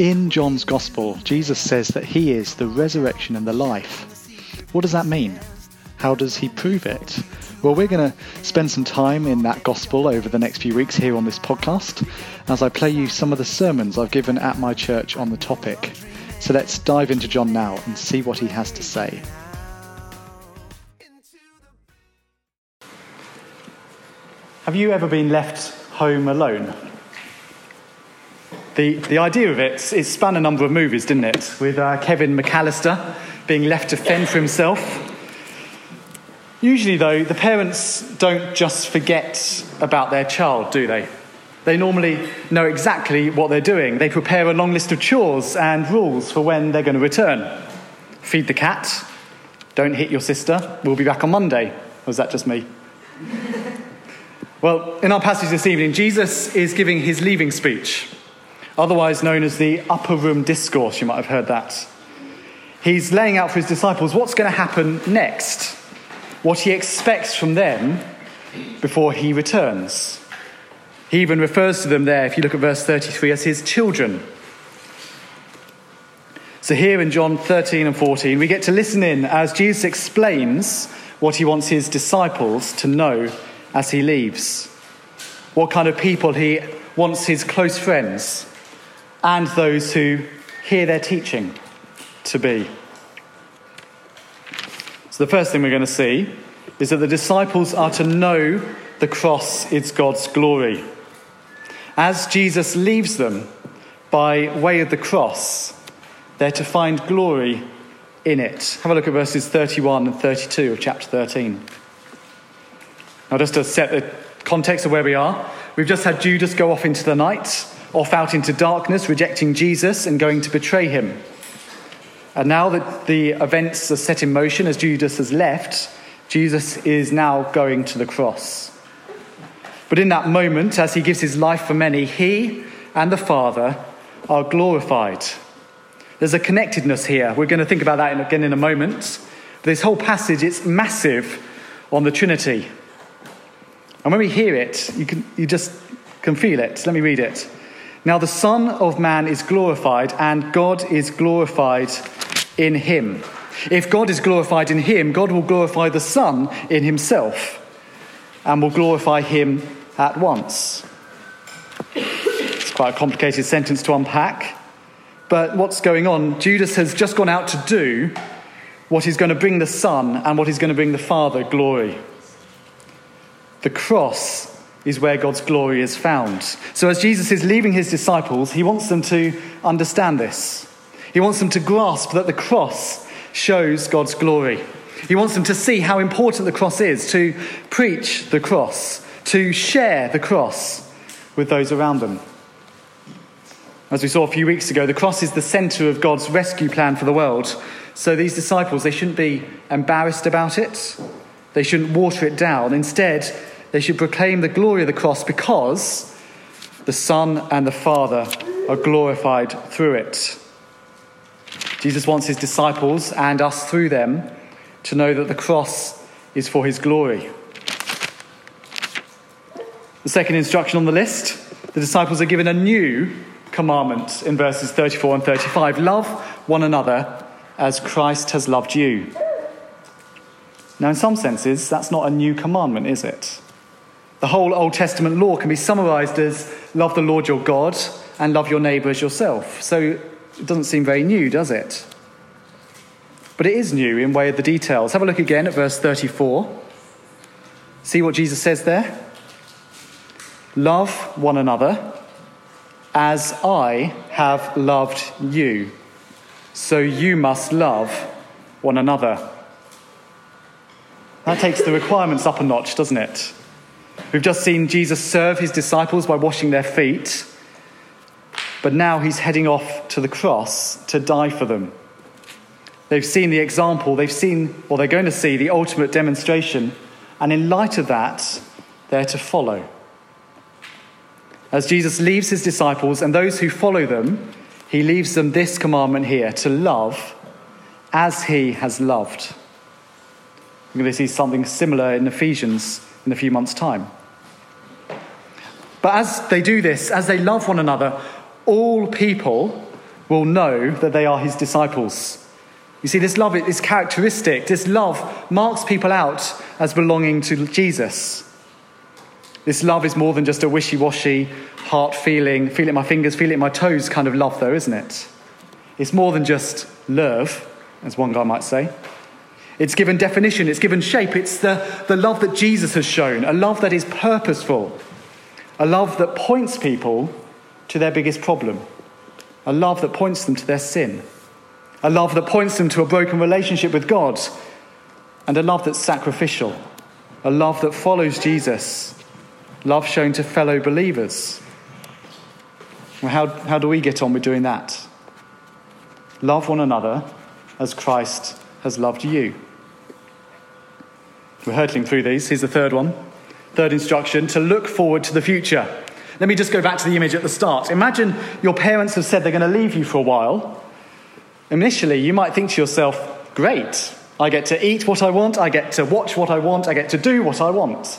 In John's Gospel, Jesus says that he is the resurrection and the life. What does that mean? How does he prove it? Well, we're going to spend some time in that gospel over the next few weeks here on this podcast as I play you some of the sermons I've given at my church on the topic. So let's dive into John now and see what he has to say. Have you ever been left home alone? The, the idea of it—it's spun a number of movies, didn't it? With uh, Kevin McAllister being left to fend for himself. Usually, though, the parents don't just forget about their child, do they? They normally know exactly what they're doing. They prepare a long list of chores and rules for when they're going to return. Feed the cat. Don't hit your sister. We'll be back on Monday. Or was that just me? well, in our passage this evening, Jesus is giving his leaving speech otherwise known as the upper room discourse. You might have heard that. He's laying out for his disciples what's going to happen next, what he expects from them before he returns. He even refers to them there, if you look at verse 33, as his children. So, here in John 13 and 14, we get to listen in as Jesus explains what he wants his disciples to know as he leaves, what kind of people he wants his close friends and those who hear their teaching to be. So, the first thing we're going to see is that the disciples are to know the cross is God's glory. As Jesus leaves them by way of the cross, they're to find glory in it. Have a look at verses 31 and 32 of chapter 13. Now, just to set the context of where we are, we've just had Judas go off into the night off out into darkness, rejecting Jesus and going to betray him. And now that the events are set in motion as Judas has left, Jesus is now going to the cross. But in that moment, as he gives his life for many, he and the Father are glorified. There's a connectedness here. We're going to think about that again in a moment. This whole passage, it's massive on the Trinity. And when we hear it, you, can, you just can feel it. Let me read it. Now the Son of Man is glorified, and God is glorified in him. If God is glorified in him, God will glorify the Son in himself and will glorify him at once. It's quite a complicated sentence to unpack, but what's going on? Judas has just gone out to do what is going to bring the Son and what is going to bring the Father glory. The cross is where God's glory is found. So, as Jesus is leaving his disciples, he wants them to understand this. He wants them to grasp that the cross shows God's glory. He wants them to see how important the cross is, to preach the cross, to share the cross with those around them. As we saw a few weeks ago, the cross is the center of God's rescue plan for the world. So these disciples, they shouldn't be embarrassed about it. They shouldn't water it down. Instead, they should proclaim the glory of the cross because the Son and the Father are glorified through it. Jesus wants his disciples and us through them to know that the cross is for his glory. The second instruction on the list the disciples are given a new commandment in verses 34 and 35 love one another as Christ has loved you. Now, in some senses, that's not a new commandment, is it? The whole Old Testament law can be summarized as love the Lord your God and love your neighbour as yourself. So it doesn't seem very new, does it? But it is new in way of the details. Have a look again at verse 34. See what Jesus says there? Love one another as I have loved you. So you must love one another. That takes the requirements up a notch, doesn't it? We've just seen Jesus serve his disciples by washing their feet, but now he's heading off to the cross to die for them. They've seen the example, they've seen, or they're going to see, the ultimate demonstration, and in light of that, they're to follow. As Jesus leaves his disciples and those who follow them, he leaves them this commandment here to love as he has loved. We're going to see something similar in Ephesians in a few months' time. But as they do this, as they love one another, all people will know that they are his disciples. You see, this love is characteristic. This love marks people out as belonging to Jesus. This love is more than just a wishy washy, heart feeling, feel it in my fingers, feel it in my toes kind of love, though, isn't it? It's more than just love, as one guy might say. It's given definition, it's given shape. It's the, the love that Jesus has shown, a love that is purposeful, a love that points people to their biggest problem, a love that points them to their sin, a love that points them to a broken relationship with God, and a love that's sacrificial, a love that follows Jesus, love shown to fellow believers. Well, how, how do we get on with doing that? Love one another as Christ has loved you. We're hurtling through these. Here's the third one. Third instruction to look forward to the future. Let me just go back to the image at the start. Imagine your parents have said they're going to leave you for a while. Initially, you might think to yourself, great, I get to eat what I want, I get to watch what I want, I get to do what I want.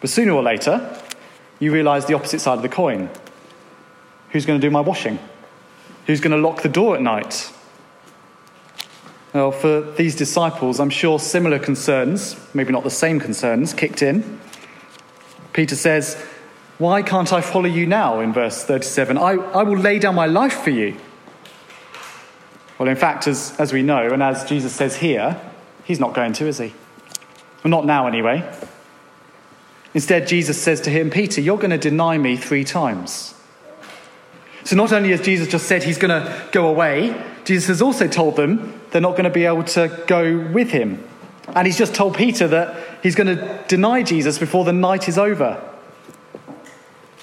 But sooner or later, you realize the opposite side of the coin. Who's going to do my washing? Who's going to lock the door at night? Well, for these disciples, I'm sure similar concerns, maybe not the same concerns, kicked in. Peter says, Why can't I follow you now? in verse 37. I, I will lay down my life for you. Well, in fact, as, as we know, and as Jesus says here, he's not going to, is he? Well, not now, anyway. Instead, Jesus says to him, Peter, you're going to deny me three times. So, not only has Jesus just said he's going to go away, Jesus has also told them they're not going to be able to go with him. And he's just told Peter that he's going to deny Jesus before the night is over.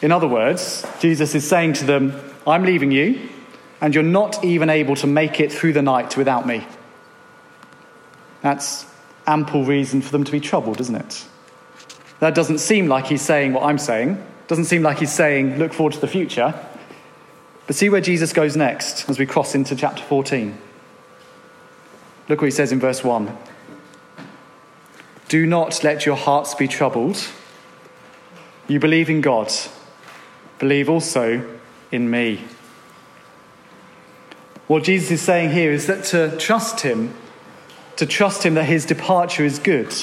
In other words, Jesus is saying to them, I'm leaving you, and you're not even able to make it through the night without me. That's ample reason for them to be troubled, isn't it? That doesn't seem like he's saying what I'm saying. Doesn't seem like he's saying, look forward to the future. But see where Jesus goes next as we cross into chapter 14. Look what he says in verse 1 Do not let your hearts be troubled. You believe in God, believe also in me. What Jesus is saying here is that to trust him, to trust him that his departure is good.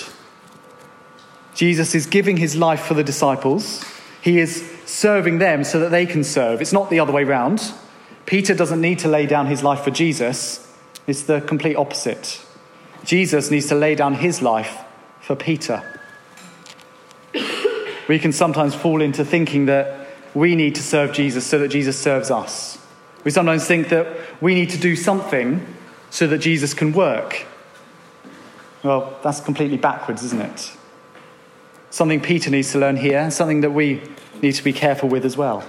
Jesus is giving his life for the disciples. He is serving them so that they can serve. It's not the other way round. Peter doesn't need to lay down his life for Jesus, it's the complete opposite. Jesus needs to lay down his life for Peter. We can sometimes fall into thinking that we need to serve Jesus so that Jesus serves us. We sometimes think that we need to do something so that Jesus can work. Well, that's completely backwards, isn't it? Something Peter needs to learn here, something that we need to be careful with as well.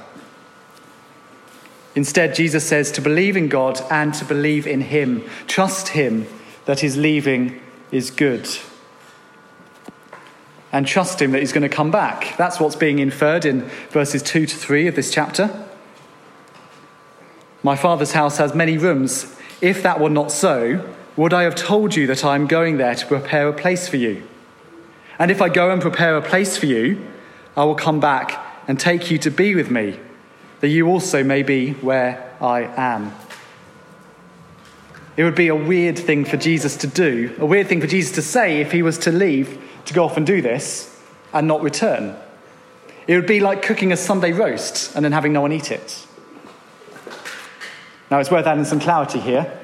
Instead, Jesus says to believe in God and to believe in Him. Trust Him that His leaving is good. And trust Him that He's going to come back. That's what's being inferred in verses 2 to 3 of this chapter. My Father's house has many rooms. If that were not so, would I have told you that I am going there to prepare a place for you? And if I go and prepare a place for you, I will come back and take you to be with me, that you also may be where I am. It would be a weird thing for Jesus to do, a weird thing for Jesus to say if he was to leave to go off and do this and not return. It would be like cooking a Sunday roast and then having no one eat it. Now, it's worth adding some clarity here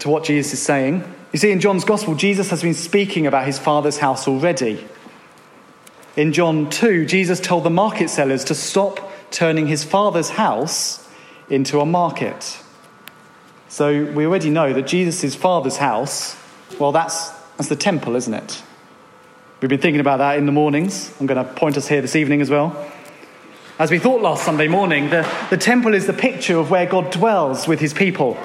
to what Jesus is saying. You see, in John's Gospel, Jesus has been speaking about his Father's house already. In John 2, Jesus told the market sellers to stop turning his Father's house into a market. So we already know that Jesus' Father's house, well, that's, that's the temple, isn't it? We've been thinking about that in the mornings. I'm going to point us here this evening as well. As we thought last Sunday morning, the, the temple is the picture of where God dwells with his people.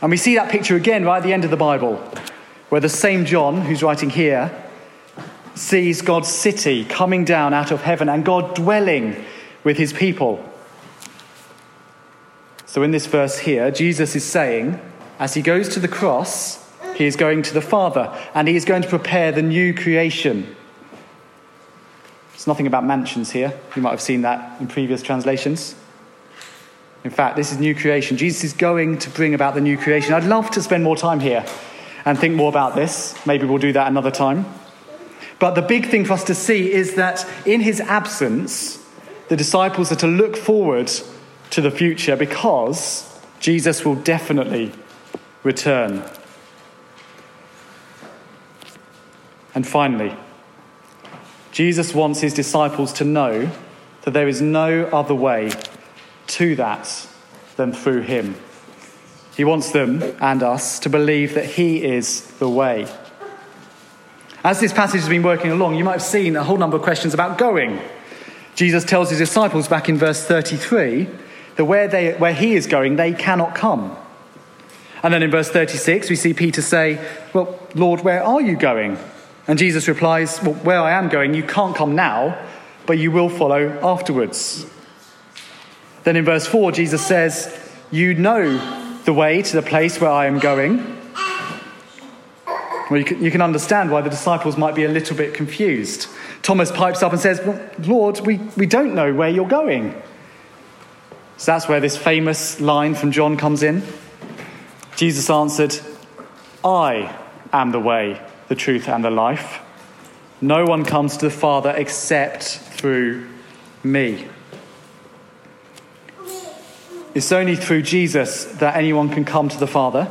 And we see that picture again right at the end of the Bible, where the same John, who's writing here, sees God's city coming down out of heaven and God dwelling with his people. So, in this verse here, Jesus is saying, as he goes to the cross, he is going to the Father and he is going to prepare the new creation. There's nothing about mansions here. You might have seen that in previous translations. In fact, this is new creation. Jesus is going to bring about the new creation. I'd love to spend more time here and think more about this. Maybe we'll do that another time. But the big thing for us to see is that in his absence, the disciples are to look forward to the future because Jesus will definitely return. And finally, Jesus wants his disciples to know that there is no other way to that than through him. He wants them and us to believe that he is the way. As this passage has been working along, you might have seen a whole number of questions about going. Jesus tells his disciples back in verse 33 that where, they, where he is going, they cannot come. And then in verse 36, we see Peter say, Well, Lord, where are you going? And Jesus replies, Well, where I am going, you can't come now, but you will follow afterwards. Then in verse 4, Jesus says, You know the way to the place where I am going. Well, you can, you can understand why the disciples might be a little bit confused. Thomas pipes up and says, well, Lord, we, we don't know where you're going. So that's where this famous line from John comes in. Jesus answered, I am the way, the truth, and the life. No one comes to the Father except through me. It's only through Jesus that anyone can come to the Father.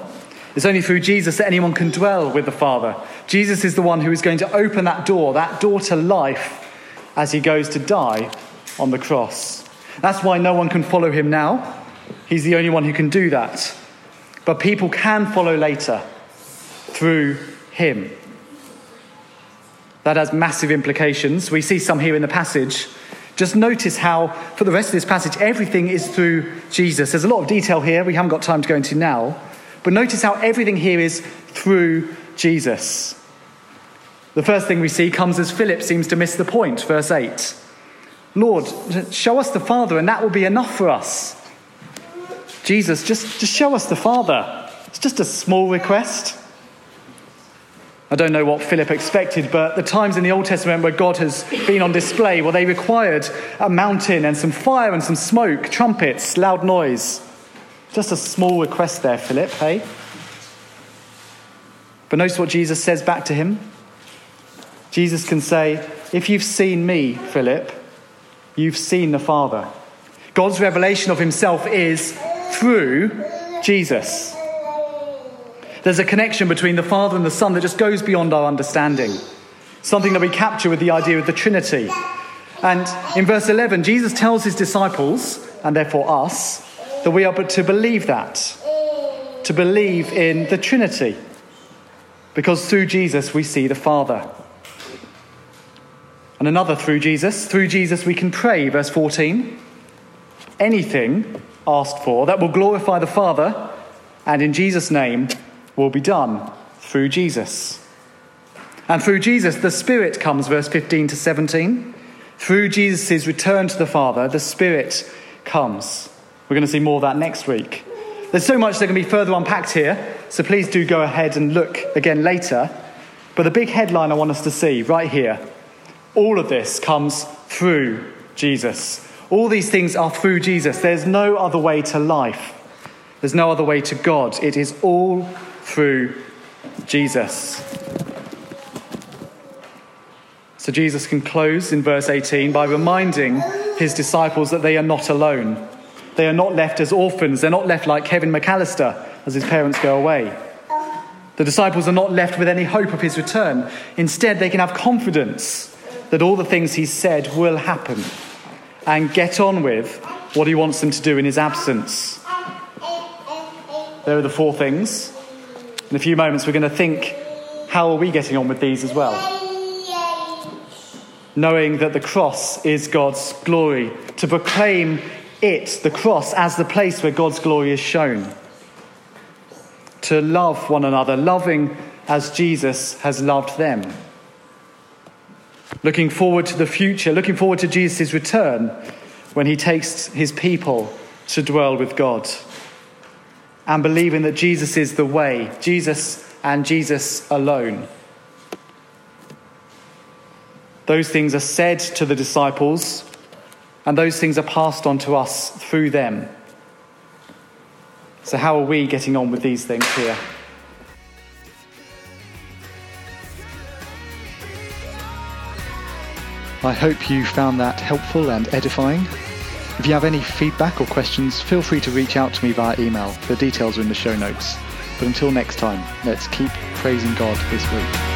It's only through Jesus that anyone can dwell with the Father. Jesus is the one who is going to open that door, that door to life, as he goes to die on the cross. That's why no one can follow him now. He's the only one who can do that. But people can follow later through him. That has massive implications. We see some here in the passage. Just notice how, for the rest of this passage, everything is through Jesus. There's a lot of detail here we haven't got time to go into now. But notice how everything here is through Jesus. The first thing we see comes as Philip seems to miss the point, verse 8. Lord, show us the Father, and that will be enough for us. Jesus, just, just show us the Father. It's just a small request. I don't know what Philip expected, but the times in the Old Testament where God has been on display, well, they required a mountain and some fire and some smoke, trumpets, loud noise. Just a small request there, Philip, hey? But notice what Jesus says back to him. Jesus can say, If you've seen me, Philip, you've seen the Father. God's revelation of himself is through Jesus. There's a connection between the Father and the Son that just goes beyond our understanding. Something that we capture with the idea of the Trinity. And in verse 11, Jesus tells his disciples, and therefore us, that we are but to believe that, to believe in the Trinity. Because through Jesus we see the Father. And another through Jesus. Through Jesus we can pray, verse 14. Anything asked for that will glorify the Father, and in Jesus' name will be done through Jesus. And through Jesus, the Spirit comes, verse 15 to 17. Through Jesus' return to the Father, the Spirit comes. We're going to see more of that next week. There's so much that can be further unpacked here, so please do go ahead and look again later. But the big headline I want us to see right here all of this comes through Jesus. All these things are through Jesus. There's no other way to life, there's no other way to God. It is all through Jesus. So Jesus can close in verse 18 by reminding his disciples that they are not alone. They are not left as orphans. They're not left like Kevin McAllister as his parents go away. The disciples are not left with any hope of his return. Instead, they can have confidence that all the things he said will happen and get on with what he wants them to do in his absence. There are the four things. In a few moments, we're going to think how are we getting on with these as well? Knowing that the cross is God's glory, to proclaim it, the cross, as the place where God's glory is shown. To love one another, loving as Jesus has loved them. Looking forward to the future, looking forward to Jesus' return when he takes his people to dwell with God. And believing that Jesus is the way, Jesus and Jesus alone. Those things are said to the disciples and those things are passed on to us through them. So, how are we getting on with these things here? I hope you found that helpful and edifying. If you have any feedback or questions, feel free to reach out to me via email. The details are in the show notes. But until next time, let's keep praising God this week.